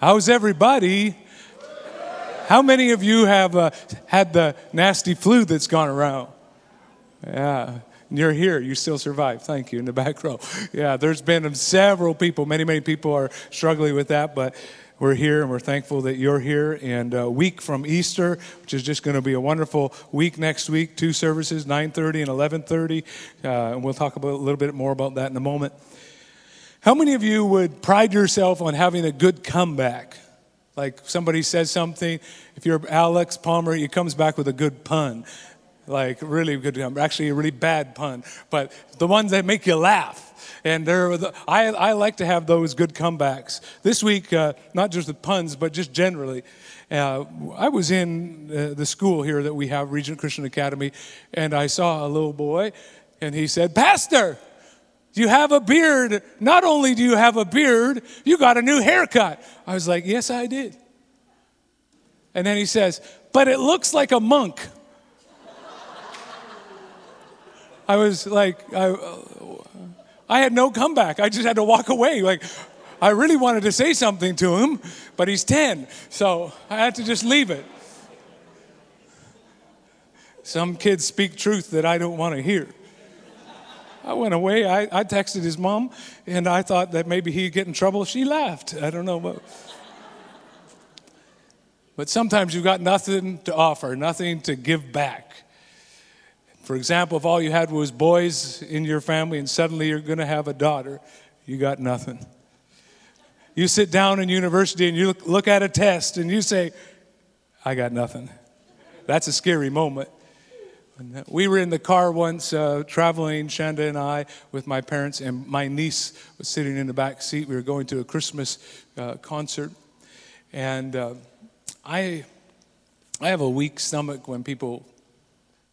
How's everybody? How many of you have uh, had the nasty flu that's gone around? Yeah, you're here. You still survive. Thank you in the back row. Yeah, there's been several people, many, many people are struggling with that, but we're here and we're thankful that you're here. And a week from Easter, which is just going to be a wonderful week next week, two services, 9:30 and 11:30, uh, and we'll talk about, a little bit more about that in a moment. How many of you would pride yourself on having a good comeback? Like somebody says something, if you're Alex Palmer, he comes back with a good pun. Like really good, actually a really bad pun, but the ones that make you laugh. And there, the, I, I like to have those good comebacks. This week, uh, not just the puns, but just generally. Uh, I was in uh, the school here that we have, Regent Christian Academy, and I saw a little boy, and he said, Pastor, you have a beard. Not only do you have a beard, you got a new haircut. I was like, Yes, I did. And then he says, But it looks like a monk. I was like, I, uh, I had no comeback. I just had to walk away. Like, I really wanted to say something to him, but he's 10, so I had to just leave it. Some kids speak truth that I don't want to hear. I went away. I, I texted his mom, and I thought that maybe he'd get in trouble. She laughed. I don't know. But, but sometimes you've got nothing to offer, nothing to give back. For example, if all you had was boys in your family and suddenly you're going to have a daughter, you got nothing. You sit down in university and you look, look at a test and you say, I got nothing. That's a scary moment. We were in the car once uh, traveling, Shanda and I, with my parents, and my niece was sitting in the back seat. We were going to a Christmas uh, concert. And uh, I, I have a weak stomach when people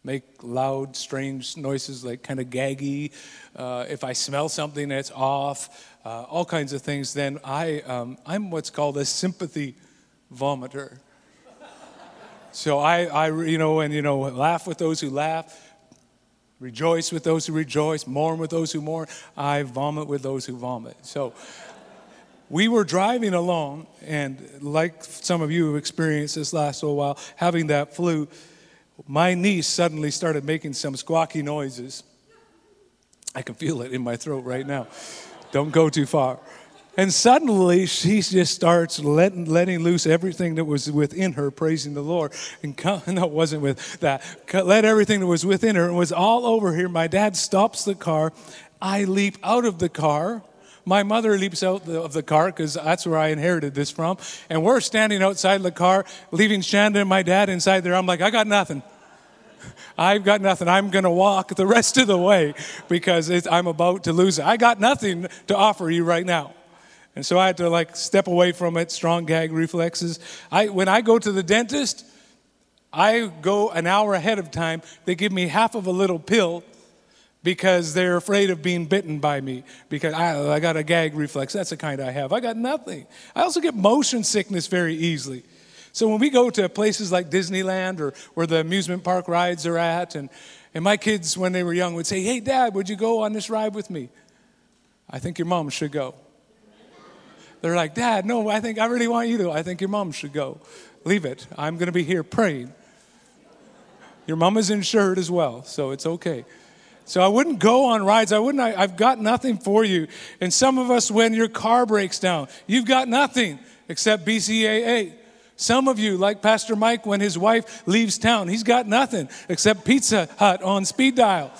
make loud, strange noises, like kind of gaggy. Uh, if I smell something that's off, uh, all kinds of things, then I, um, I'm what's called a sympathy vomiter. So I, I, you know, and you know, laugh with those who laugh, rejoice with those who rejoice, mourn with those who mourn. I vomit with those who vomit. So we were driving along, and like some of you have experienced this last little while, having that flu, my niece suddenly started making some squawky noises. I can feel it in my throat right now. Don't go too far. And suddenly she just starts letting, letting loose everything that was within her, praising the Lord. And no, it wasn't with that. Let everything that was within her. Was all over here. My dad stops the car. I leap out of the car. My mother leaps out of the car because that's where I inherited this from. And we're standing outside the car, leaving Shanda and my dad inside there. I'm like, I got nothing. I've got nothing. I'm going to walk the rest of the way because I'm about to lose it. I got nothing to offer you right now. And so I had to like step away from it, strong gag reflexes. I, when I go to the dentist, I go an hour ahead of time. They give me half of a little pill because they're afraid of being bitten by me because I, I got a gag reflex. That's the kind I have. I got nothing. I also get motion sickness very easily. So when we go to places like Disneyland or where the amusement park rides are at, and, and my kids, when they were young, would say, Hey, Dad, would you go on this ride with me? I think your mom should go. They're like, Dad, no, I think I really want you to. I think your mom should go. Leave it. I'm going to be here praying. Your mom is insured as well, so it's okay. So I wouldn't go on rides. I wouldn't. I, have got nothing for you. And some of us, when your car breaks down, you've got nothing except BCAA. Some of you, like Pastor Mike, when his wife leaves town, he's got nothing except Pizza Hut on speed dial.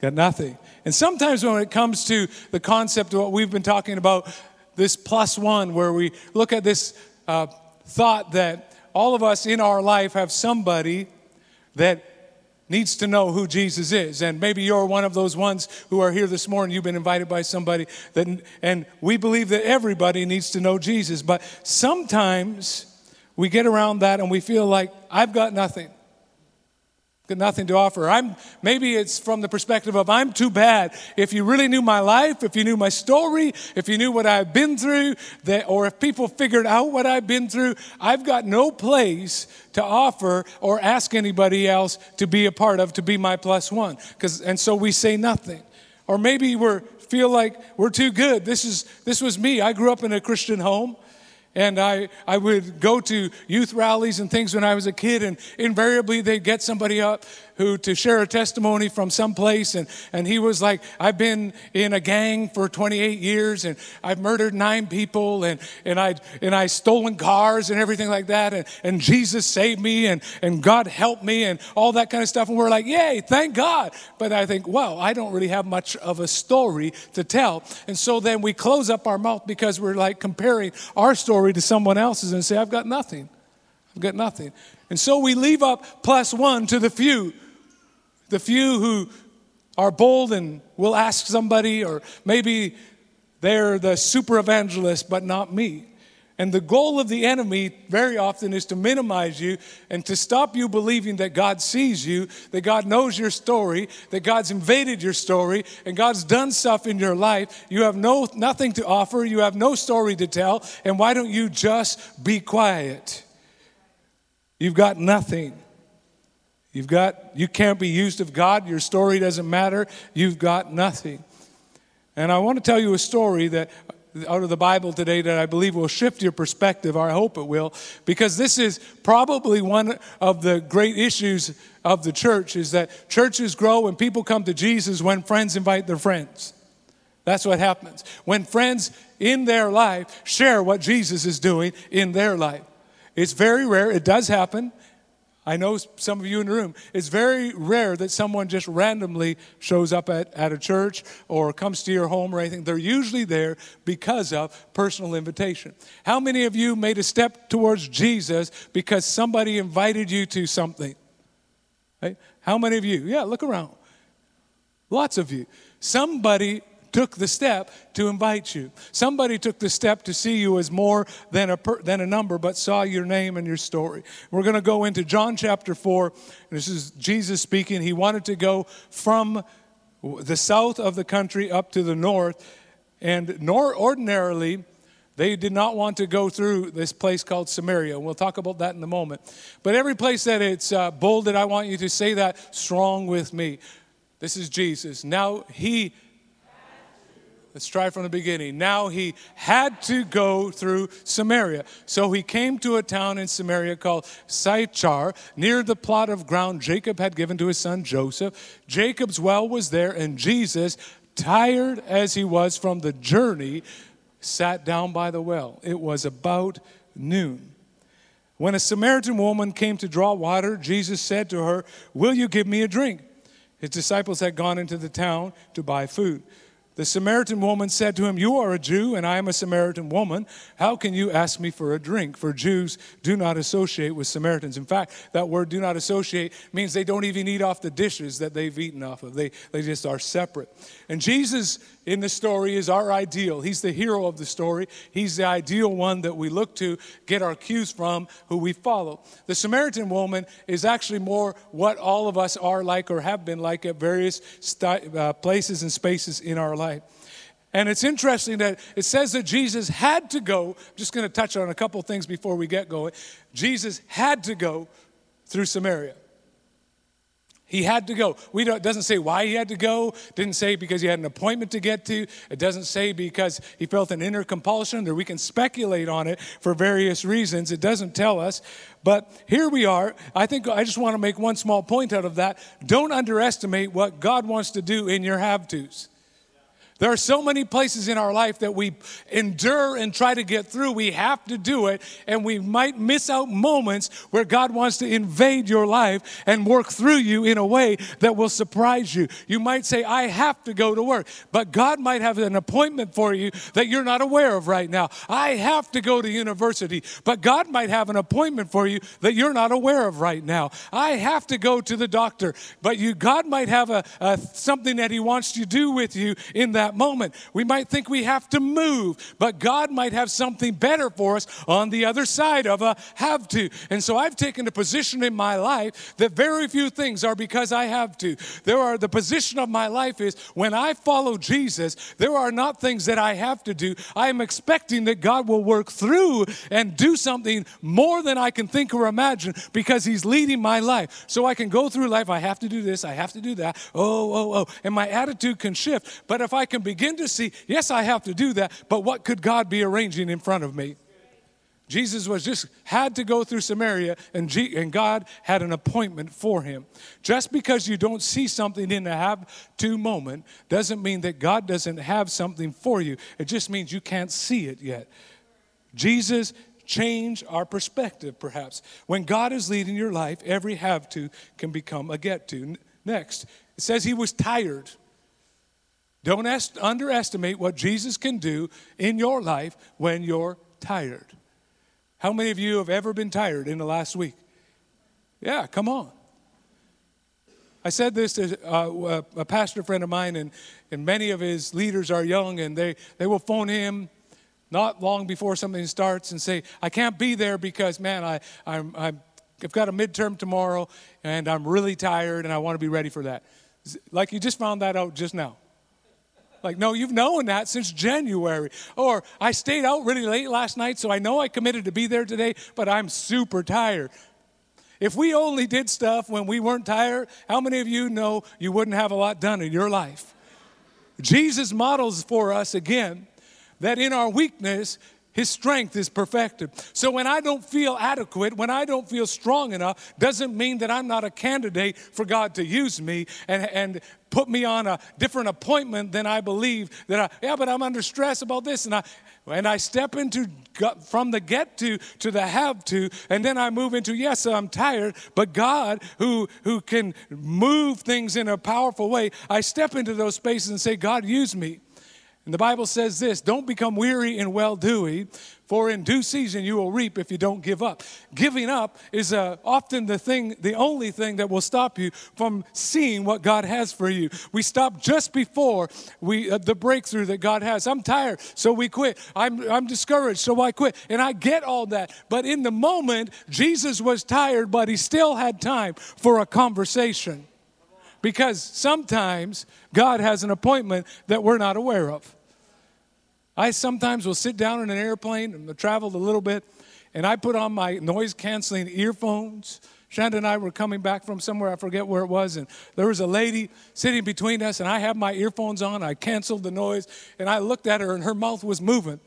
got nothing. And sometimes when it comes to the concept of what we've been talking about, this plus one, where we look at this uh, thought that all of us in our life have somebody that needs to know who Jesus is. And maybe you're one of those ones who are here this morning. You've been invited by somebody that, and we believe that everybody needs to know Jesus. But sometimes we get around that and we feel like, I've got nothing nothing to offer. I'm maybe it's from the perspective of I'm too bad. If you really knew my life, if you knew my story, if you knew what I've been through, that, or if people figured out what I've been through, I've got no place to offer or ask anybody else to be a part of to be my plus one. Because and so we say nothing. Or maybe we're feel like we're too good. This is this was me. I grew up in a Christian home. And I, I would go to youth rallies and things when I was a kid, and invariably they'd get somebody up who to share a testimony from some place and, and he was like i've been in a gang for 28 years and i've murdered nine people and, and i and i stolen cars and everything like that and, and jesus saved me and, and god helped me and all that kind of stuff. And we're like yay thank god. But i think wow i don't really have much of a story to tell. And so then we close up our mouth because we're like comparing our story to someone else's and say i've got nothing. I've got nothing and so we leave up plus one to the few the few who are bold and will ask somebody, or maybe they're the super evangelist, but not me. And the goal of the enemy very often is to minimize you and to stop you believing that God sees you, that God knows your story, that God's invaded your story, and God's done stuff in your life. You have no nothing to offer, you have no story to tell, and why don't you just be quiet? You've got nothing. You've got, you can't be used of God. Your story doesn't matter. You've got nothing. And I want to tell you a story that out of the Bible today that I believe will shift your perspective, or I hope it will, because this is probably one of the great issues of the church is that churches grow and people come to Jesus when friends invite their friends. That's what happens. When friends in their life share what Jesus is doing in their life. It's very rare, it does happen. I know some of you in the room, it's very rare that someone just randomly shows up at, at a church or comes to your home or anything. They're usually there because of personal invitation. How many of you made a step towards Jesus because somebody invited you to something? Right? How many of you? Yeah, look around. Lots of you. Somebody took the step to invite you. Somebody took the step to see you as more than a, per, than a number, but saw your name and your story. We're going to go into John chapter 4. This is Jesus speaking. He wanted to go from the south of the country up to the north, and nor ordinarily, they did not want to go through this place called Samaria. We'll talk about that in a moment. But every place that it's uh, bolded, I want you to say that strong with me. This is Jesus. Now he Let's try from the beginning. Now he had to go through Samaria. So he came to a town in Samaria called Sychar, near the plot of ground Jacob had given to his son Joseph. Jacob's well was there, and Jesus, tired as he was from the journey, sat down by the well. It was about noon. When a Samaritan woman came to draw water, Jesus said to her, Will you give me a drink? His disciples had gone into the town to buy food. The Samaritan woman said to him, You are a Jew, and I am a Samaritan woman. How can you ask me for a drink? For Jews do not associate with Samaritans. In fact, that word do not associate means they don't even eat off the dishes that they've eaten off of. They, they just are separate. And Jesus in the story is our ideal. He's the hero of the story. He's the ideal one that we look to, get our cues from, who we follow. The Samaritan woman is actually more what all of us are like or have been like at various st- uh, places and spaces in our life. And it's interesting that it says that Jesus had to go. I'm just going to touch on a couple things before we get going. Jesus had to go through Samaria. He had to go. We don't, it doesn't say why he had to go. Didn't say because he had an appointment to get to. It doesn't say because he felt an inner compulsion, or we can speculate on it for various reasons. It doesn't tell us. But here we are. I think I just want to make one small point out of that. Don't underestimate what God wants to do in your have tos. There are so many places in our life that we endure and try to get through. We have to do it, and we might miss out moments where God wants to invade your life and work through you in a way that will surprise you. You might say, I have to go to work, but God might have an appointment for you that you're not aware of right now. I have to go to university, but God might have an appointment for you that you're not aware of right now. I have to go to the doctor, but you, God might have a, a something that He wants to do with you in that that moment. We might think we have to move, but God might have something better for us on the other side of a have to. And so I've taken a position in my life that very few things are because I have to. There are the position of my life is when I follow Jesus, there are not things that I have to do. I am expecting that God will work through and do something more than I can think or imagine because He's leading my life. So I can go through life, I have to do this, I have to do that. Oh, oh, oh. And my attitude can shift. But if I can begin to see, yes, I have to do that, but what could God be arranging in front of me? Jesus was just had to go through Samaria, and, G, and God had an appointment for him. Just because you don't see something in the have to moment doesn't mean that God doesn't have something for you. It just means you can't see it yet. Jesus changed our perspective, perhaps. When God is leading your life, every have to can become a get to. Next, it says he was tired. Don't est- underestimate what Jesus can do in your life when you're tired. How many of you have ever been tired in the last week? Yeah, come on. I said this to uh, a pastor friend of mine, and, and many of his leaders are young, and they, they will phone him not long before something starts and say, I can't be there because, man, I, I'm, I'm, I've got a midterm tomorrow, and I'm really tired, and I want to be ready for that. Like you just found that out just now. Like, no, you've known that since January. Or I stayed out really late last night, so I know I committed to be there today, but I'm super tired. If we only did stuff when we weren't tired, how many of you know you wouldn't have a lot done in your life? Jesus models for us again that in our weakness, his strength is perfected. So when I don't feel adequate, when I don't feel strong enough, doesn't mean that I'm not a candidate for God to use me and, and put me on a different appointment than I believe that I, yeah, but I'm under stress about this. And I, and I step into from the get to to the have to, and then I move into yes, I'm tired, but God, who who can move things in a powerful way, I step into those spaces and say, God, use me. And the Bible says this don't become weary in well doing, for in due season you will reap if you don't give up. Giving up is uh, often the thing, the only thing that will stop you from seeing what God has for you. We stop just before we, uh, the breakthrough that God has. I'm tired, so we quit. I'm, I'm discouraged, so I quit. And I get all that. But in the moment, Jesus was tired, but he still had time for a conversation. Because sometimes God has an appointment that we're not aware of. I sometimes will sit down in an airplane and traveled a little bit, and I put on my noise canceling earphones. Shanda and I were coming back from somewhere, I forget where it was, and there was a lady sitting between us, and I had my earphones on. I canceled the noise, and I looked at her, and her mouth was moving.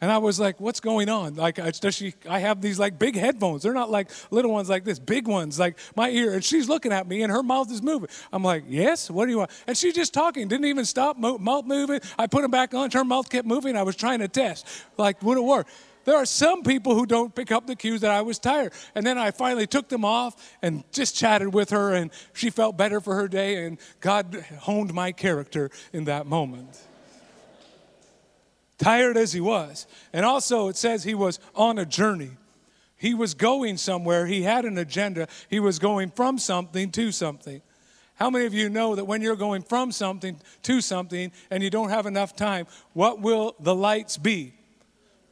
And I was like, what's going on? Like, does she, I have these like big headphones. They're not like little ones like this, big ones like my ear. And she's looking at me and her mouth is moving. I'm like, yes, what do you want? And she's just talking, didn't even stop, mouth moving. I put them back on, her mouth kept moving. I was trying to test, like, would it work? There are some people who don't pick up the cues that I was tired. And then I finally took them off and just chatted with her, and she felt better for her day, and God honed my character in that moment tired as he was. And also, it says he was on a journey. He was going somewhere. He had an agenda. He was going from something to something. How many of you know that when you're going from something to something and you don't have enough time, what will the lights be?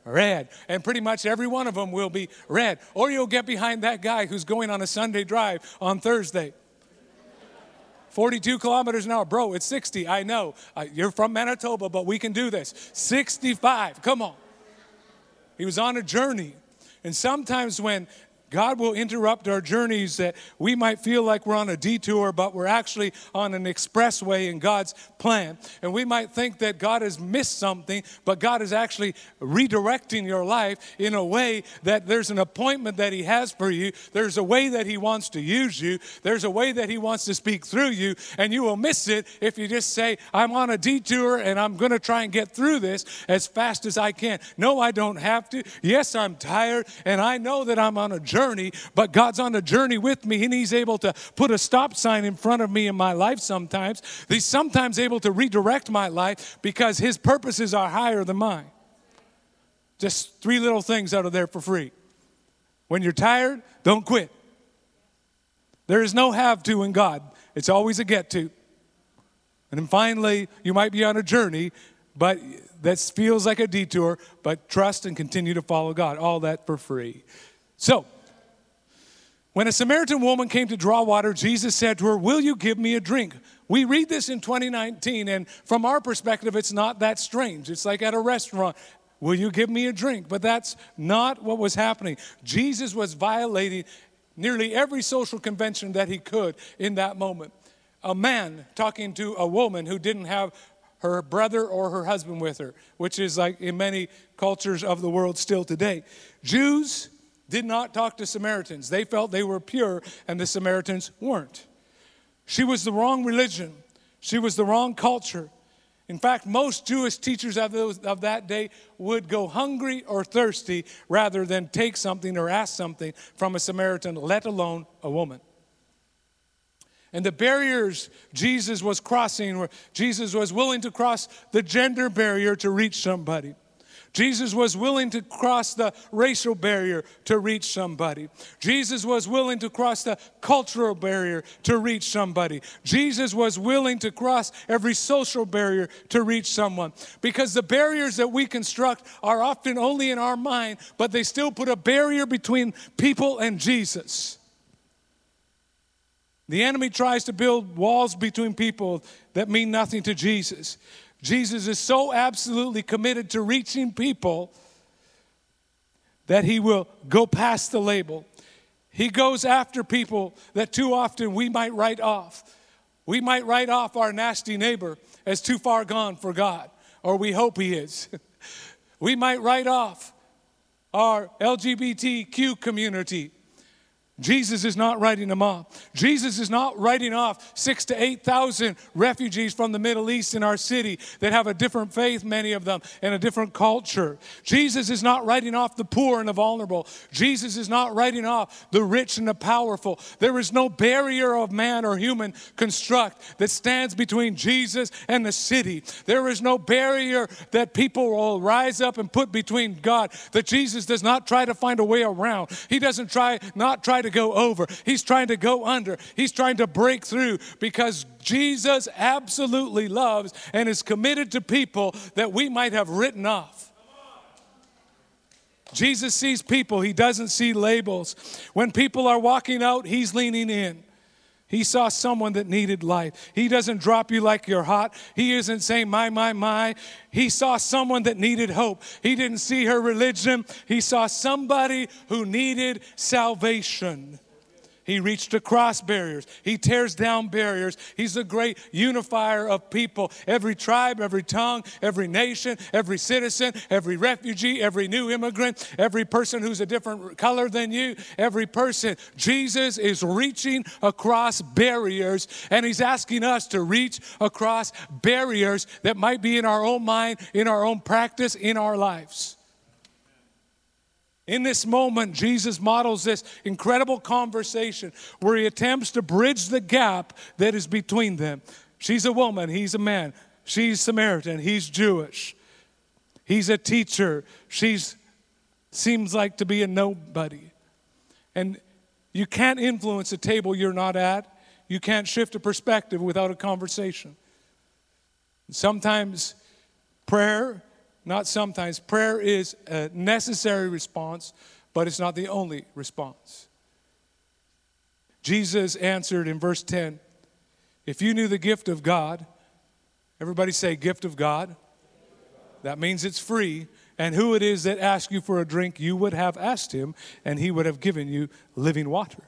Red. And pretty much every one of them will be red. Or you'll get behind that guy who's going on a Sunday drive on Thursday. 42 kilometers an hour. Bro, it's 60. I know. Uh, you're from Manitoba, but we can do this. 65. Come on. He was on a journey. And sometimes when God will interrupt our journeys that we might feel like we're on a detour, but we're actually on an expressway in God's plan. And we might think that God has missed something, but God is actually redirecting your life in a way that there's an appointment that He has for you. There's a way that He wants to use you. There's a way that He wants to speak through you. And you will miss it if you just say, I'm on a detour and I'm going to try and get through this as fast as I can. No, I don't have to. Yes, I'm tired and I know that I'm on a journey journey, but God's on a journey with me and He's able to put a stop sign in front of me in my life sometimes. He's sometimes able to redirect my life because His purposes are higher than mine. Just three little things out of there for free. When you're tired, don't quit. There is no have to in God, it's always a get to. And then finally, you might be on a journey, but that feels like a detour, but trust and continue to follow God. All that for free. So, when a Samaritan woman came to draw water, Jesus said to her, Will you give me a drink? We read this in 2019, and from our perspective, it's not that strange. It's like at a restaurant. Will you give me a drink? But that's not what was happening. Jesus was violating nearly every social convention that he could in that moment. A man talking to a woman who didn't have her brother or her husband with her, which is like in many cultures of the world still today. Jews did not talk to Samaritans. They felt they were pure and the Samaritans weren't. She was the wrong religion, she was the wrong culture. In fact, most Jewish teachers of, those, of that day would go hungry or thirsty rather than take something or ask something from a Samaritan, let alone a woman. And the barriers Jesus was crossing, Jesus was willing to cross the gender barrier to reach somebody. Jesus was willing to cross the racial barrier to reach somebody. Jesus was willing to cross the cultural barrier to reach somebody. Jesus was willing to cross every social barrier to reach someone. Because the barriers that we construct are often only in our mind, but they still put a barrier between people and Jesus. The enemy tries to build walls between people that mean nothing to Jesus. Jesus is so absolutely committed to reaching people that he will go past the label. He goes after people that too often we might write off. We might write off our nasty neighbor as too far gone for God, or we hope he is. we might write off our LGBTQ community Jesus is not writing them off. Jesus is not writing off six to 8,000 refugees from the Middle East in our city that have a different faith, many of them, and a different culture. Jesus is not writing off the poor and the vulnerable. Jesus is not writing off the rich and the powerful. There is no barrier of man or human construct that stands between Jesus and the city. There is no barrier that people will rise up and put between God that Jesus does not try to find a way around. He doesn't try, not try to go over, He's trying to go under, He's trying to break through because Jesus absolutely loves and is committed to people that we might have written off. Jesus sees people, He doesn't see labels. When people are walking out, He's leaning in. He saw someone that needed life. He doesn't drop you like you're hot. He isn't saying, my, my, my. He saw someone that needed hope. He didn't see her religion. He saw somebody who needed salvation. He reached across barriers. He tears down barriers. He's a great unifier of people. Every tribe, every tongue, every nation, every citizen, every refugee, every new immigrant, every person who's a different color than you, every person. Jesus is reaching across barriers and he's asking us to reach across barriers that might be in our own mind, in our own practice, in our lives. In this moment, Jesus models this incredible conversation where he attempts to bridge the gap that is between them. She's a woman, he's a man. She's Samaritan, he's Jewish. He's a teacher, she's seems like to be a nobody. And you can't influence a table you're not at. You can't shift a perspective without a conversation. Sometimes prayer not sometimes. Prayer is a necessary response, but it's not the only response. Jesus answered in verse 10 If you knew the gift of God, everybody say, gift of God. That means it's free. And who it is that asks you for a drink, you would have asked him, and he would have given you living water.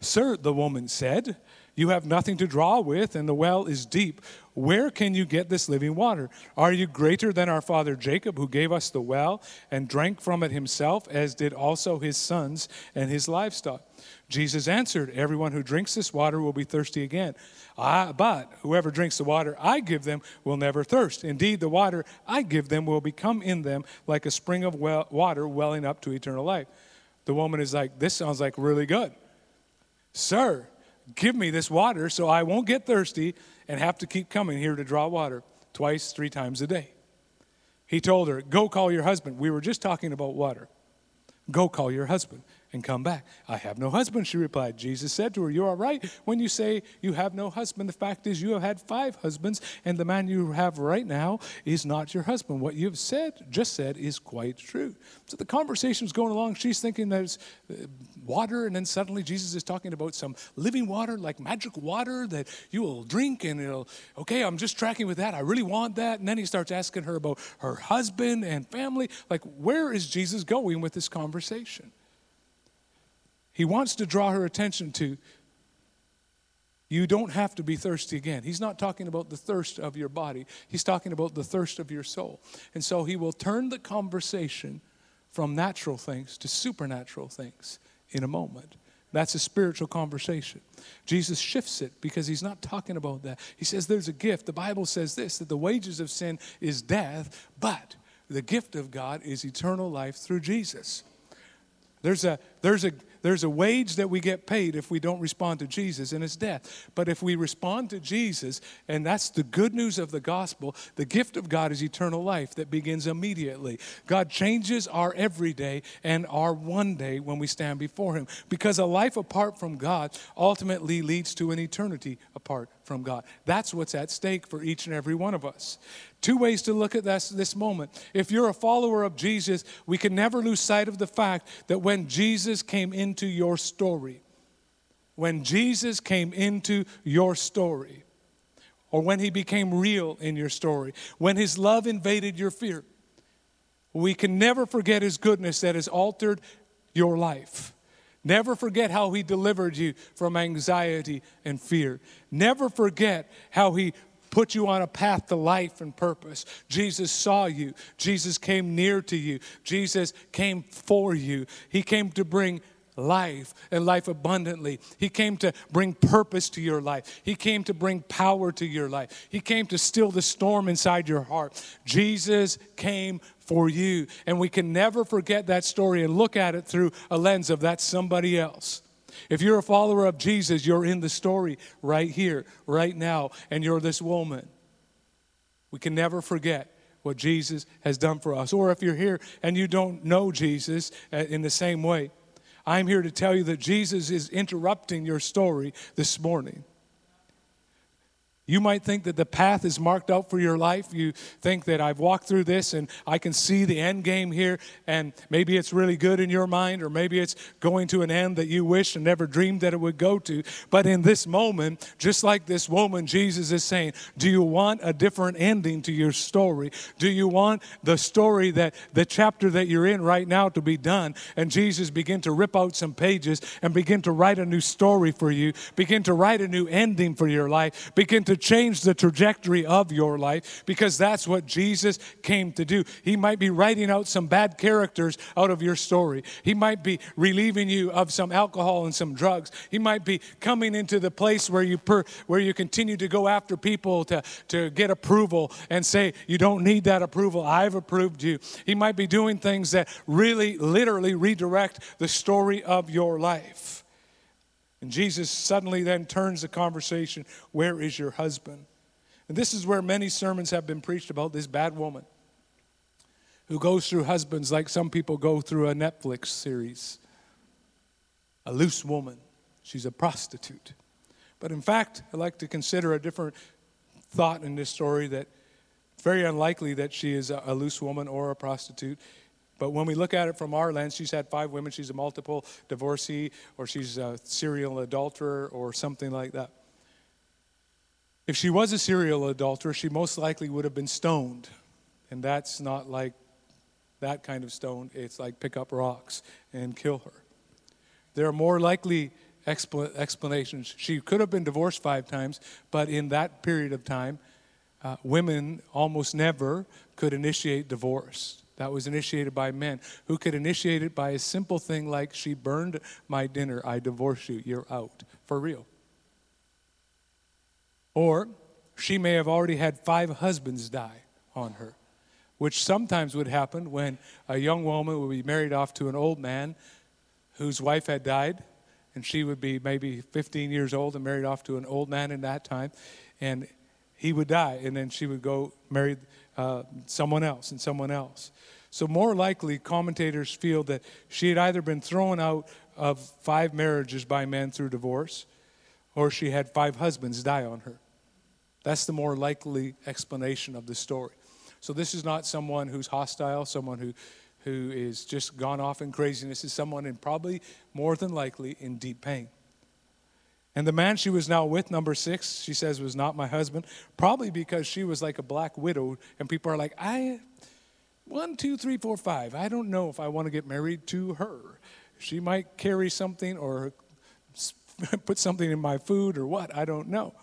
Sir, the woman said, You have nothing to draw with, and the well is deep. Where can you get this living water? Are you greater than our father Jacob, who gave us the well and drank from it himself, as did also his sons and his livestock? Jesus answered, Everyone who drinks this water will be thirsty again. I, but whoever drinks the water I give them will never thirst. Indeed, the water I give them will become in them like a spring of well, water welling up to eternal life. The woman is like, This sounds like really good. Sir, give me this water so I won't get thirsty and have to keep coming here to draw water twice, three times a day. He told her, Go call your husband. We were just talking about water. Go call your husband and come back. I have no husband, she replied. Jesus said to her, You are right when you say you have no husband. The fact is, you have had five husbands, and the man you have right now is not your husband. What you have said, just said, is quite true. So the conversation's going along. She's thinking there's uh, water, and then suddenly Jesus is talking about some living water, like magic water that you will drink, and it'll, okay, I'm just tracking with that. I really want that. And then he starts asking her about her husband and family. Like, where is Jesus going with this conversation? He wants to draw her attention to you don't have to be thirsty again. He's not talking about the thirst of your body, he's talking about the thirst of your soul. And so he will turn the conversation from natural things to supernatural things in a moment. That's a spiritual conversation. Jesus shifts it because he's not talking about that. He says there's a gift. The Bible says this that the wages of sin is death, but the gift of God is eternal life through Jesus. There's a, there's, a, there's a wage that we get paid if we don't respond to Jesus, and it's death. But if we respond to Jesus, and that's the good news of the gospel, the gift of God is eternal life that begins immediately. God changes our everyday and our one day when we stand before Him. Because a life apart from God ultimately leads to an eternity apart from God. That's what's at stake for each and every one of us. Two ways to look at this, this moment. If you're a follower of Jesus, we can never lose sight of the fact that when Jesus came into your story, when Jesus came into your story, or when he became real in your story, when his love invaded your fear, we can never forget his goodness that has altered your life. Never forget how he delivered you from anxiety and fear. Never forget how he put you on a path to life and purpose. Jesus saw you. Jesus came near to you. Jesus came for you. He came to bring life and life abundantly. He came to bring purpose to your life. He came to bring power to your life. He came to still the storm inside your heart. Jesus came for you. And we can never forget that story and look at it through a lens of that's somebody else. If you're a follower of Jesus, you're in the story right here, right now, and you're this woman. We can never forget what Jesus has done for us. Or if you're here and you don't know Jesus uh, in the same way, I'm here to tell you that Jesus is interrupting your story this morning. You might think that the path is marked out for your life. You think that I've walked through this and I can see the end game here, and maybe it's really good in your mind, or maybe it's going to an end that you wish and never dreamed that it would go to. But in this moment, just like this woman, Jesus is saying, Do you want a different ending to your story? Do you want the story that the chapter that you're in right now to be done? And Jesus begin to rip out some pages and begin to write a new story for you, begin to write a new ending for your life, begin to change the trajectory of your life because that's what Jesus came to do. He might be writing out some bad characters out of your story. He might be relieving you of some alcohol and some drugs. He might be coming into the place where you per, where you continue to go after people to, to get approval and say, You don't need that approval. I've approved you. He might be doing things that really, literally redirect the story of your life. And Jesus suddenly then turns the conversation Where is your husband? And this is where many sermons have been preached about this bad woman who goes through husbands like some people go through a Netflix series. A loose woman. She's a prostitute. But in fact, I like to consider a different thought in this story that very unlikely that she is a, loose woman or a prostitute. But when we look at it from our lens, she's had five women, she's a multiple divorcee, or she's a serial adulterer, or something like that. If she was a serial adulterer, she most likely would have been stoned. And that's not like that kind of stone, it's like pick up rocks and kill her. There are more likely explanations. She could have been divorced five times, but in that period of time, uh, women almost never could initiate divorce that was initiated by men who could initiate it by a simple thing like, She burned my dinner, I divorce you, you're out. For real. Or she may have already had five husbands die on her, which sometimes would happen when a young woman would be married off to an old man whose wife had died, and she would be maybe 15 years old and married off to an old man in that time, and he would die, and then she would go marry uh, someone else and someone else. So, more likely, commentators feel that she had either been thrown out of five marriages by men through divorce, or she had five husbands die on her. That's the more likely explanation of the story. So, this is not someone who's hostile, someone who, who is just gone off in craziness. Is someone in probably more than likely in deep pain. And the man she was now with, number six, she says was not my husband, probably because she was like a black widow, and people are like, I one, two, three, four, five. I don't know if I want to get married to her. She might carry something or put something in my food or what, I don't know.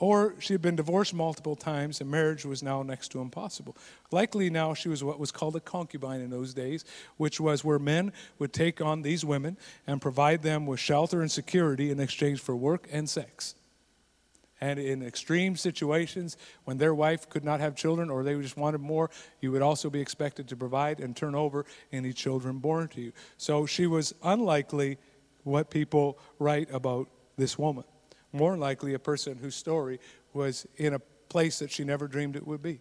Or she had been divorced multiple times and marriage was now next to impossible. Likely now she was what was called a concubine in those days, which was where men would take on these women and provide them with shelter and security in exchange for work and sex. And in extreme situations, when their wife could not have children or they just wanted more, you would also be expected to provide and turn over any children born to you. So she was unlikely what people write about this woman more likely a person whose story was in a place that she never dreamed it would be.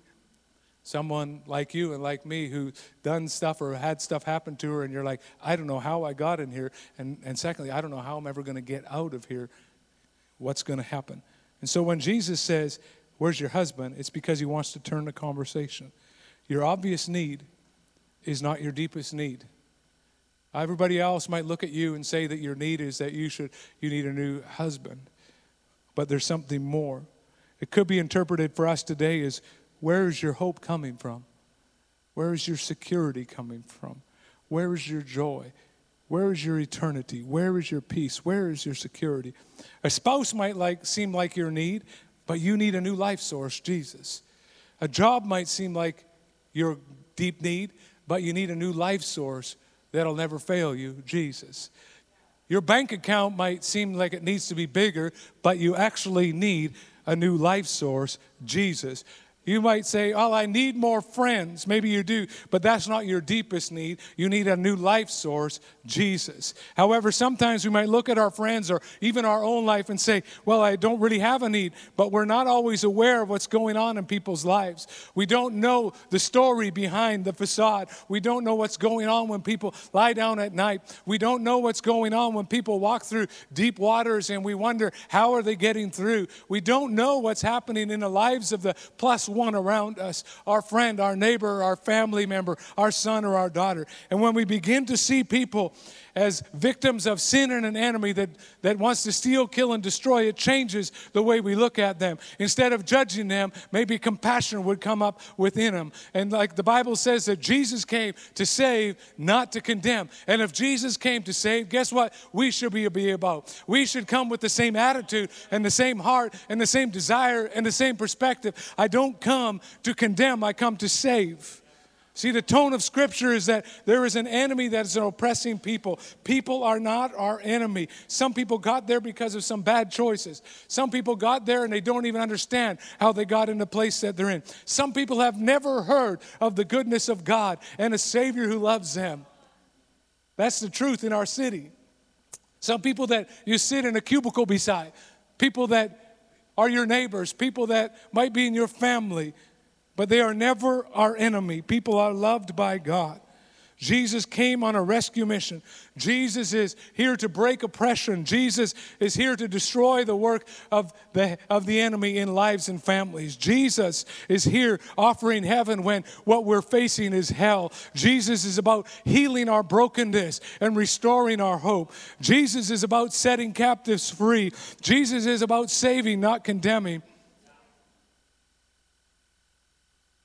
Someone like you and like me who done stuff or had stuff happen to her, and you're like, I don't know how I got in here. And, and secondly, I don't know how I'm ever going to get out of here. What's going to happen? And so when Jesus says, Where's your husband? it's because he wants to turn the conversation. Your obvious need is not your deepest need. Everybody else might look at you and say that your need is that you should you need a new husband but there's something more. It could be interpreted for us today as where is your hope coming from? Where is your security coming from? Where is your joy? Where is your eternity? Where is your peace? Where is your security? A spouse might like seem like your need, but you need a new life source, Jesus. A job might seem like your deep need, but you need a new life source that'll never fail you, Jesus. Your bank account might seem like it needs to be bigger, but you actually need a new life source, Jesus. You might say, Oh, I need more friends. Maybe you do, but that's not your deepest need. You need a new life source, Jesus. However, sometimes we might look at our friends or even our own life and say, Well, I don't really have a need, but we're not always aware of what's going on in people's lives. We don't know the story behind the facade. We don't know what's going on when people lie down at night. We don't know what's going on when people walk through deep waters and we wonder, How are they getting through? We don't know what's happening in the lives of the plus one around us our friend, our neighbor, our family member, our son or our daughter. And when we begin to see people as victims of sin and an enemy that, that wants to steal, kill, and destroy, it changes the way we look at them. Instead of judging them, maybe compassion would come up within them. And like the Bible says that Jesus came to save, not to condemn. And if Jesus came to save, guess what? We should be, be about. We should come with the same attitude and the same heart and the same desire and the same perspective. I don't come to condemn, I come to save. See, the tone of Scripture is that there is an enemy that is oppressing people. People are not our enemy. Some people got there because of some bad choices. Some people got there and they don't even understand how they got in the place that they're in. Some people have never heard of the goodness of God and a Savior who loves them. That's the truth in our city. Some people that you sit in a cubicle beside, people that are your neighbors, people that might be in your family, but they are never our enemy. People are loved by God. Jesus came on a rescue mission. Jesus is here to break oppression. Jesus is here to destroy the work of the, of the enemy in lives and families. Jesus is here offering heaven when what we're facing is hell. Jesus is about healing our brokenness and restoring our hope. Jesus is about setting captives free. Jesus is about saving, not condemning.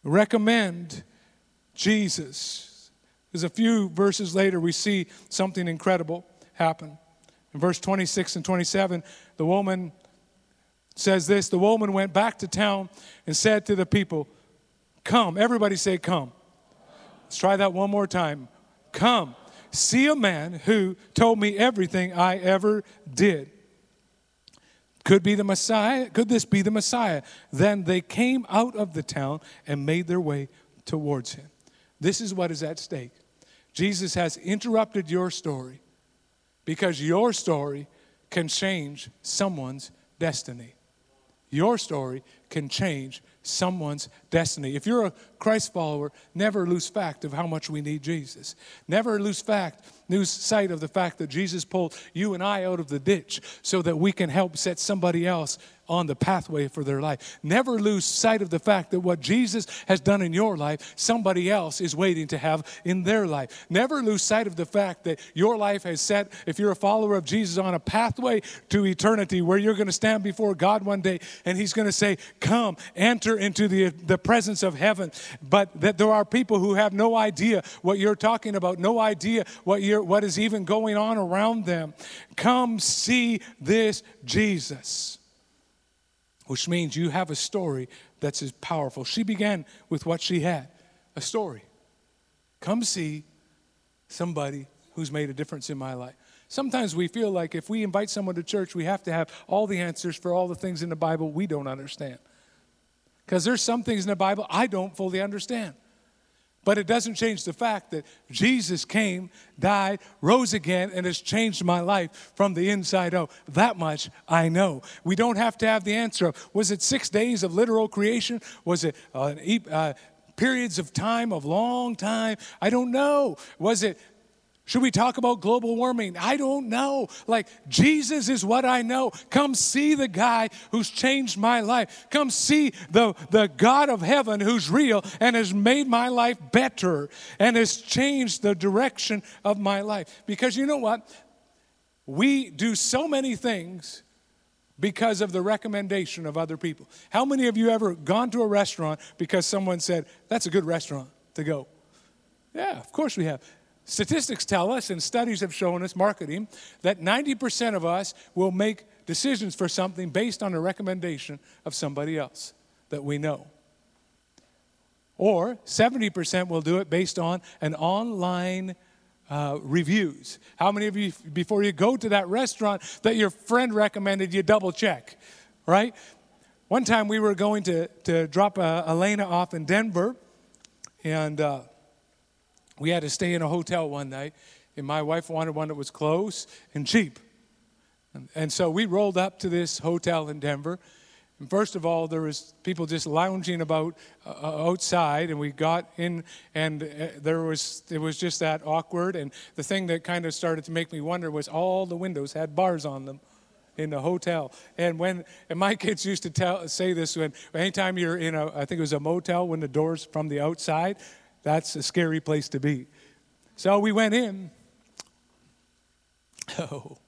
Recommend Jesus. Because a few verses later, we see something incredible happen. In verse 26 and 27, the woman says this The woman went back to town and said to the people, Come. Everybody say, Come. Let's try that one more time. Come. See a man who told me everything I ever did. Could be the Messiah. Could this be the Messiah? Then they came out of the town and made their way towards him. This is what is at stake. Jesus has interrupted your story because your story can change someone's destiny. Your story can change someone's destiny. If you're a Christ follower, never lose fact of how much we need Jesus. Never lose fact, lose sight of the fact that Jesus pulled you and I out of the ditch so that we can help set somebody else on the pathway for their life. Never lose sight of the fact that what Jesus has done in your life, somebody else is waiting to have in their life. Never lose sight of the fact that your life has set, if you're a follower of Jesus, on a pathway to eternity where you're going to stand before God one day and He's going to say, come, enter into the, the presence of heaven. But that there are people who have no idea what you're talking about, no idea what, you're, what is even going on around them. Come see this Jesus. Which means you have a story that's as powerful. She began with what she had a story. Come see somebody who's made a difference in my life. Sometimes we feel like if we invite someone to church, we have to have all the answers for all the things in the Bible we don't understand. Because there's some things in the Bible I don't fully understand. But it doesn't change the fact that Jesus came, died, rose again, and has changed my life from the inside out. That much I know. We don't have to have the answer of was it six days of literal creation? Was it uh, uh, periods of time, of long time? I don't know. Was it should we talk about global warming? I don't know. Like, Jesus is what I know. Come see the guy who's changed my life. Come see the, the God of heaven who's real and has made my life better and has changed the direction of my life. Because you know what? We do so many things because of the recommendation of other people. How many of you ever gone to a restaurant because someone said, that's a good restaurant to go? Yeah, of course we have. Statistics tell us, and studies have shown us, marketing, that 90% of us will make decisions for something based on a recommendation of somebody else that we know. Or 70% will do it based on an online uh, reviews. How many of you, before you go to that restaurant that your friend recommended, you double check, right? One time we were going to, to drop uh, Elena off in Denver, and uh, we had to stay in a hotel one night, and my wife wanted one that was close and cheap. And, and so we rolled up to this hotel in Denver. And first of all, there was people just lounging about uh, uh outside, and we got in, and uh, there was it was just that awkward. And the thing that kind of started to make me wonder was all the windows had bars on them in the hotel. And when and my kids used to tell say this when anytime you're in a I think it was a motel when the doors from the outside that's a scary place to be. So we went in. Oh.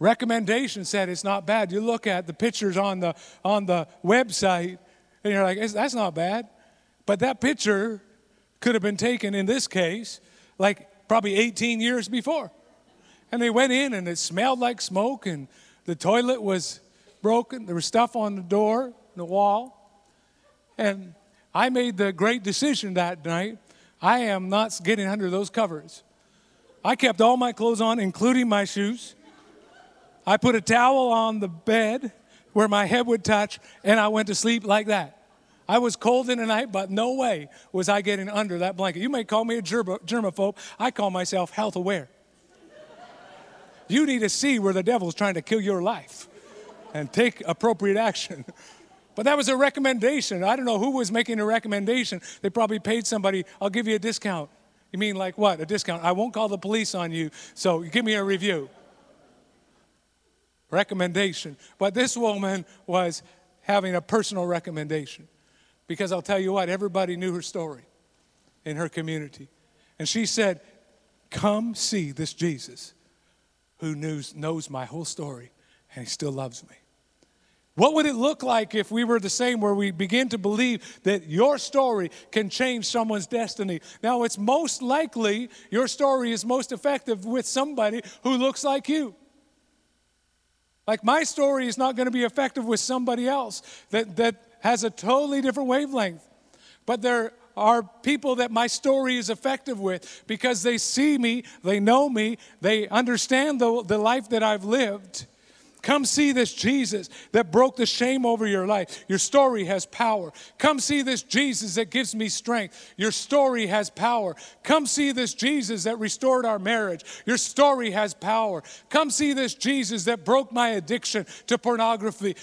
Recommendation said it's not bad. You look at the pictures on the on the website and you're like, that's not bad. But that picture could have been taken in this case like probably 18 years before. And they went in and it smelled like smoke and the toilet was broken. There was stuff on the door, and the wall. And I made the great decision that night. I am not getting under those covers. I kept all my clothes on, including my shoes. I put a towel on the bed where my head would touch, and I went to sleep like that. I was cold in the night, but no way was I getting under that blanket. You may call me a germaphobe. I call myself health aware. You need to see where the devil's trying to kill your life and take appropriate action. But that was a recommendation. I don't know who was making a recommendation. They probably paid somebody, I'll give you a discount. You mean like what? A discount? I won't call the police on you, so give me a review. Recommendation. But this woman was having a personal recommendation because I'll tell you what, everybody knew her story in her community. And she said, Come see this Jesus who knows, knows my whole story and he still loves me. What would it look like if we were the same, where we begin to believe that your story can change someone's destiny? Now, it's most likely your story is most effective with somebody who looks like you. Like my story is not going to be effective with somebody else that, that has a totally different wavelength. But there are people that my story is effective with because they see me, they know me, they understand the, the life that I've lived. Come see this Jesus that broke the shame over your life. Your story has power. Come see this Jesus that gives me strength. Your story has power. Come see this Jesus that restored our marriage. Your story has power. Come see this Jesus that broke my addiction to pornography.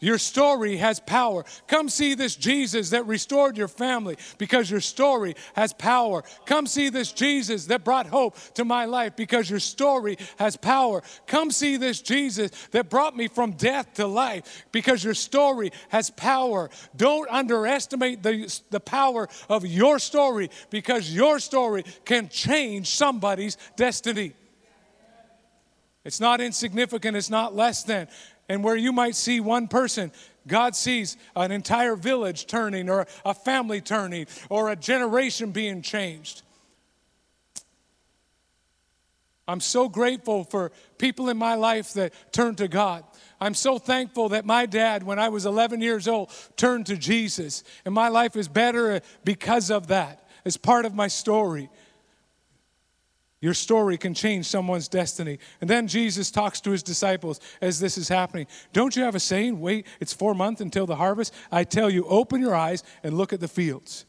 Your story has power. Come see this Jesus that restored your family because your story has power. Come see this Jesus that brought hope to my life because your story has power. Come see this Jesus that brought me from death to life because your story has power. Don't underestimate the, the power of your story because your story can change somebody's destiny. It's not insignificant, it's not less than. And where you might see one person God sees an entire village turning, or a family turning, or a generation being changed. I'm so grateful for people in my life that turn to God. I'm so thankful that my dad, when I was 11 years old, turned to Jesus. And my life is better because of that. It's part of my story. Your story can change someone's destiny. And then Jesus talks to his disciples as this is happening. Don't you have a saying? Wait, it's four months until the harvest. I tell you, open your eyes and look at the fields.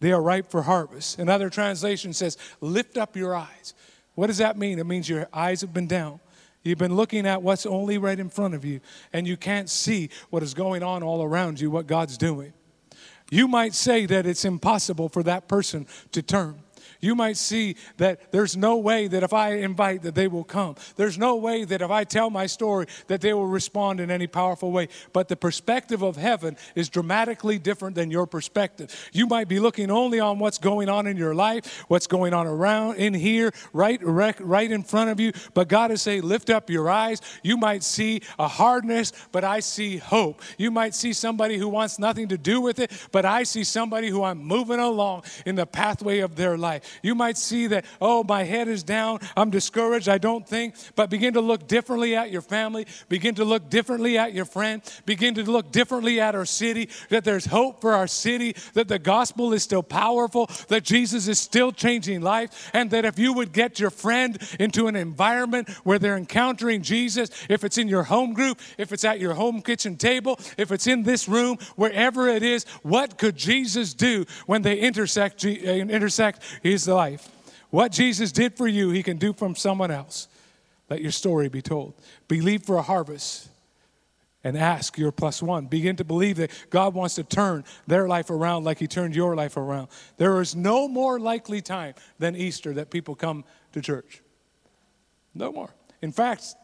They are ripe for harvest. Another translation says, lift up your eyes. What does that mean? It means your eyes have been down. You've been looking at what's only right in front of you, and you can't see what is going on all around you, what God's doing. You might say that it's impossible for that person to turn you might see that there's no way that if I invite that they will come. There's no way that if I tell my story that they will respond in any powerful way. But the perspective of heaven is dramatically different than your perspective. You might be looking only on what's going on in your life, what's going on around in here, right right in front of you, but God is saying lift up your eyes. You might see a hardness, but I see hope. You might see somebody who wants nothing to do with it, but I see somebody who I'm moving along in the pathway of their life. You might see that, oh, my head is down, I'm discouraged, I don't think, but begin to look differently at your family, begin to look differently at your friend, begin to look differently at our city, that there's hope for our city, that the gospel is still powerful, that Jesus is still changing life, and that if you would get your friend into an environment where they're encountering Jesus, if it's in your home group, if it's at your home kitchen table, if it's in this room, wherever it is, what could Jesus do when they intersect, uh, intersect his his life. What Jesus did for you, he can do from someone else. Let your story be told. Believe for a harvest and ask your plus one. Begin to believe that God wants to turn their life around like He turned your life around. There is no more likely time than Easter that people come to church. No more. In fact,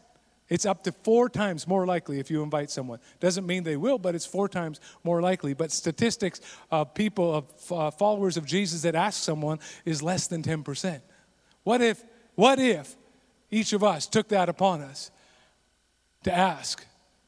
it's up to four times more likely if you invite someone. Doesn't mean they will, but it's four times more likely. But statistics of people, of uh, followers of Jesus that ask someone is less than 10%. What if, what if each of us took that upon us to ask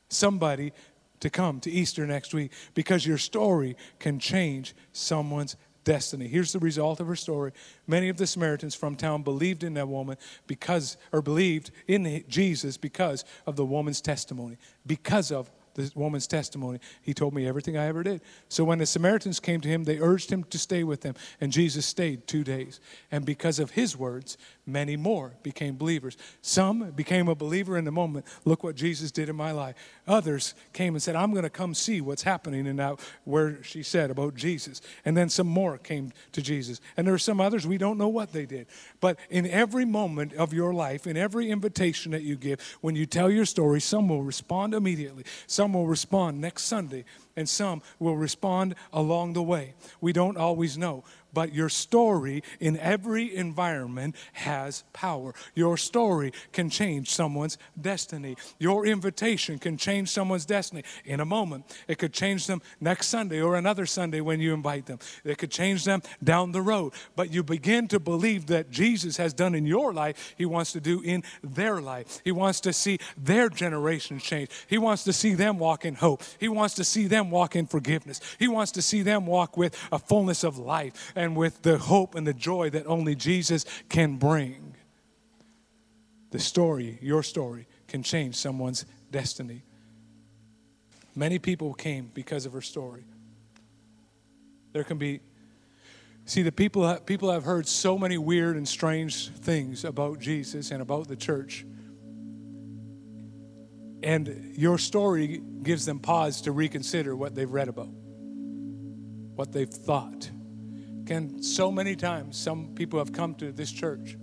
somebody to come to Easter next week because your story can change someone's destiny. Here's the result of her story. Many of the Samaritans from town believed in that woman because, or believed in Jesus because of the woman's testimony, because of the woman's testimony. He told me everything I ever did. So when the Samaritans came to him, they urged him to stay with them, and Jesus stayed two days. And because of his words, many more became believers. Some became a believer in the moment. Look what Jesus did in my life. Others came and said, I'm going to come see what's happening and that where she said about Jesus. And then some more came to Jesus. And there are some others we don't know what they did. But in every moment of your life, in every invitation that you give, when you tell your story, some will respond immediately. Some will respond next Sunday and some will respond along the way. We don't always know but your story in every environment has power. Your story can change someone's destiny. Your invitation can change someone's destiny in a moment. It could change them next Sunday or another Sunday when you invite them. It could change them down the road. But you begin to believe that Jesus has done in your life, He wants to do in their life. He wants to see their generation change. He wants to see them walk in hope. He wants to see them walk in forgiveness. He wants to see them walk with a fullness of life with the hope and the joy that only Jesus can bring. The story, your story, can change someone's destiny. Many people came because of her story. There can be, see, the people, people have heard so many weird and strange things about Jesus and about the church. And your story gives them pause to reconsider what they've read about, what they've thought. Can so many times some people have come to this church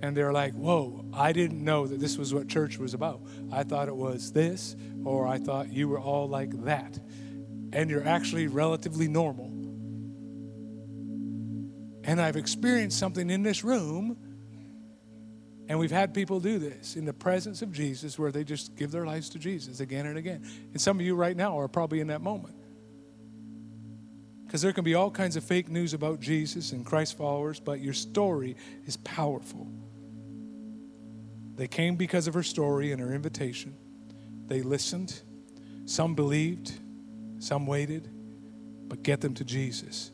and they're like, whoa, I didn't know that this was what church was about. I thought it was this, or I thought you were all like that. And you're actually relatively normal. And I've experienced something in this room, and we've had people do this in the presence of Jesus where they just give their lives to Jesus again and again. And some of you right now are probably in that moment. Because there can be all kinds of fake news about Jesus and Christ followers, but your story is powerful. They came because of her story and her invitation. They listened. Some believed, some waited, but get them to Jesus.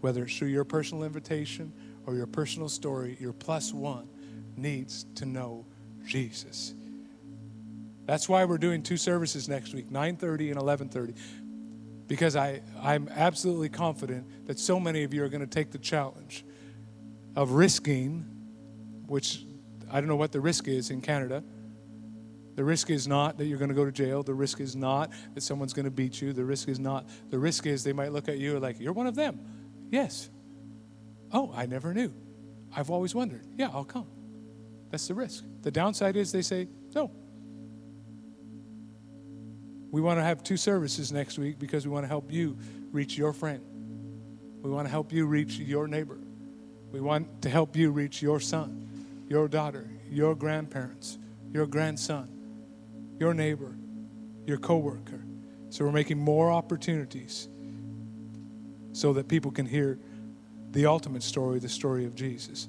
Whether it's through your personal invitation or your personal story, your plus one needs to know Jesus. That's why we're doing two services next week, 9:30 and 11:30. Because I, I'm absolutely confident that so many of you are going to take the challenge of risking, which I don't know what the risk is in Canada. The risk is not that you're going to go to jail. The risk is not that someone's going to beat you. The risk is not. The risk is they might look at you like, you're one of them. Yes. Oh, I never knew. I've always wondered. Yeah, I'll come. That's the risk. The downside is they say, no. We want to have two services next week because we want to help you reach your friend. We want to help you reach your neighbor. We want to help you reach your son, your daughter, your grandparents, your grandson, your neighbor, your coworker. So we're making more opportunities so that people can hear the ultimate story, the story of Jesus.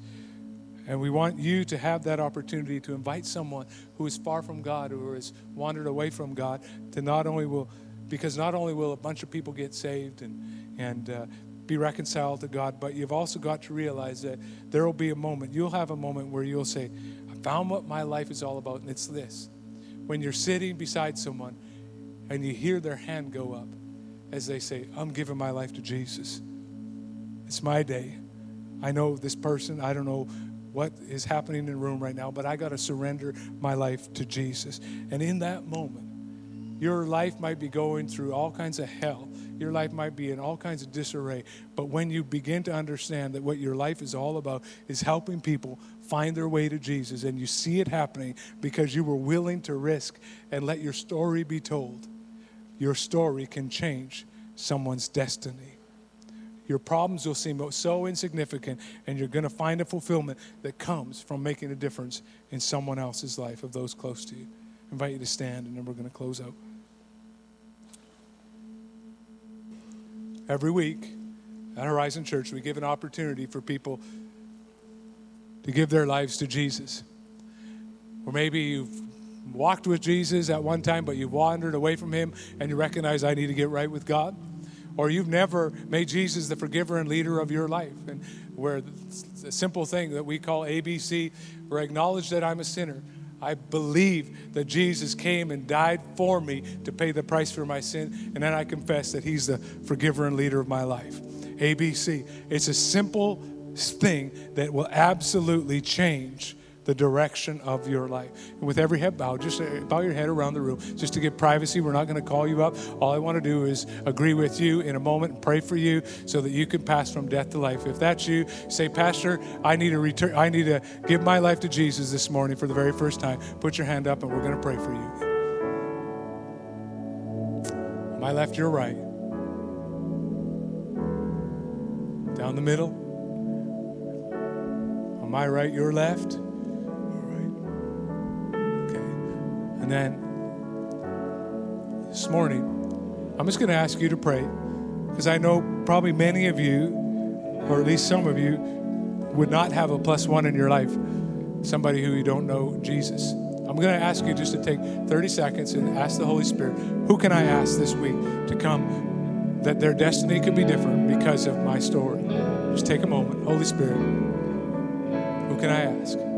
And we want you to have that opportunity to invite someone who is far from God, who has wandered away from God, to not only will, because not only will a bunch of people get saved and, and uh, be reconciled to God, but you've also got to realize that there will be a moment, you'll have a moment where you'll say, I found what my life is all about, and it's this. When you're sitting beside someone and you hear their hand go up as they say, I'm giving my life to Jesus. It's my day. I know this person. I don't know what is happening in the room right now, but I got to surrender my life to Jesus. And in that moment, your life might be going through all kinds of hell. Your life might be in all kinds of disarray. But when you begin to understand that what your life is all about is helping people find their way to Jesus, and you see it happening because you were willing to risk and let your story be told, your story can change someone's destiny. Your problems will seem so insignificant, and you're going to find a fulfillment that comes from making a difference in someone else's life of those close to you. I invite you to stand, and then we're going to close out. Every week at Horizon Church, we give an opportunity for people to give their lives to Jesus. Or maybe you've walked with Jesus at one time, but you've wandered away from Him and you recognize I need to get right with God or you've never made Jesus the forgiver and leader of your life. And where the simple thing that we call ABC, where I acknowledge that I'm a sinner. I believe that Jesus came and died for me to pay the price for my sin, and then I confess that He's the forgiver and leader of my life. ABC. It's a simple thing that will absolutely change the direction of your life. And with every head bowed, just uh, bow your head around the room just to give privacy. We're not going to call you up. All I want to do is agree with you in a moment and pray for you so that you can pass from death to life. If that's you, say, Pastor, I need to return. I need to give my life to Jesus this morning for the very first time. Put your hand up, and we're going to pray for you. My left, your right. Down the middle. On my right, your left. And then this morning, I'm just going to ask you to pray because I know probably many of you, or at least some of you, would not have a plus one in your life, somebody who you don't know Jesus. I'm going to ask you just to take 30 seconds and ask the Holy Spirit, who can I ask this week to come that their destiny could be different because of my story? Just take a moment. Holy Spirit, who can I ask?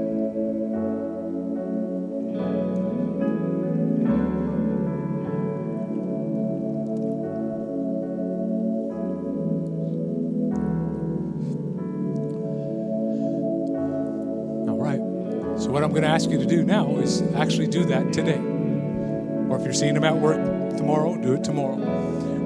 I'm going to ask you to do now is actually do that today. Or if you're seeing them at work tomorrow, do it tomorrow.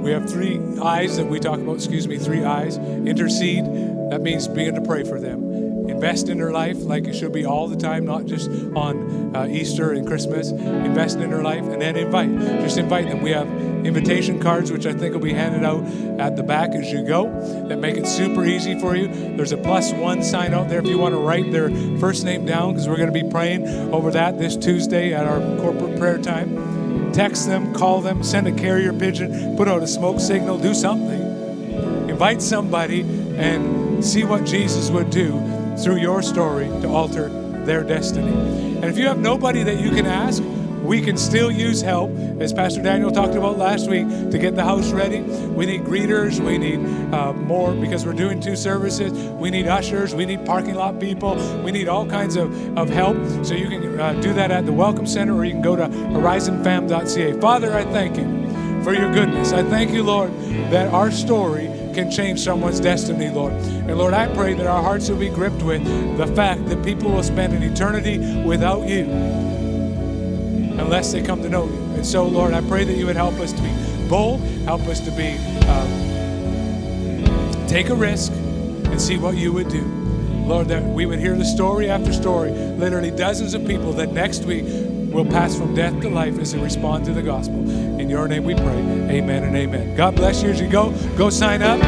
We have three eyes that we talk about, excuse me, three eyes. Intercede, that means begin to pray for them. Invest in her life like it should be all the time, not just on uh, Easter and Christmas. Invest in her life and then invite. Just invite them. We have invitation cards, which I think will be handed out at the back as you go, that make it super easy for you. There's a plus one sign out there if you want to write their first name down, because we're going to be praying over that this Tuesday at our corporate prayer time. Text them, call them, send a carrier pigeon, put out a smoke signal, do something. Invite somebody and see what Jesus would do through your story to alter their destiny. And if you have nobody that you can ask, we can still use help, as Pastor Daniel talked about last week, to get the house ready. We need greeters. We need uh, more because we're doing two services. We need ushers. We need parking lot people. We need all kinds of, of help. So you can uh, do that at the Welcome Center or you can go to horizonfam.ca. Father, I thank you for your goodness. I thank you, Lord, that our story can change someone's destiny, Lord. And Lord, I pray that our hearts will be gripped with the fact that people will spend an eternity without you unless they come to know you. And so, Lord, I pray that you would help us to be bold, help us to be um, take a risk and see what you would do. Lord, that we would hear the story after story, literally dozens of people that next week will pass from death to life as they respond to the gospel. In your name we pray. Amen and amen. God bless you as you go. Go sign up.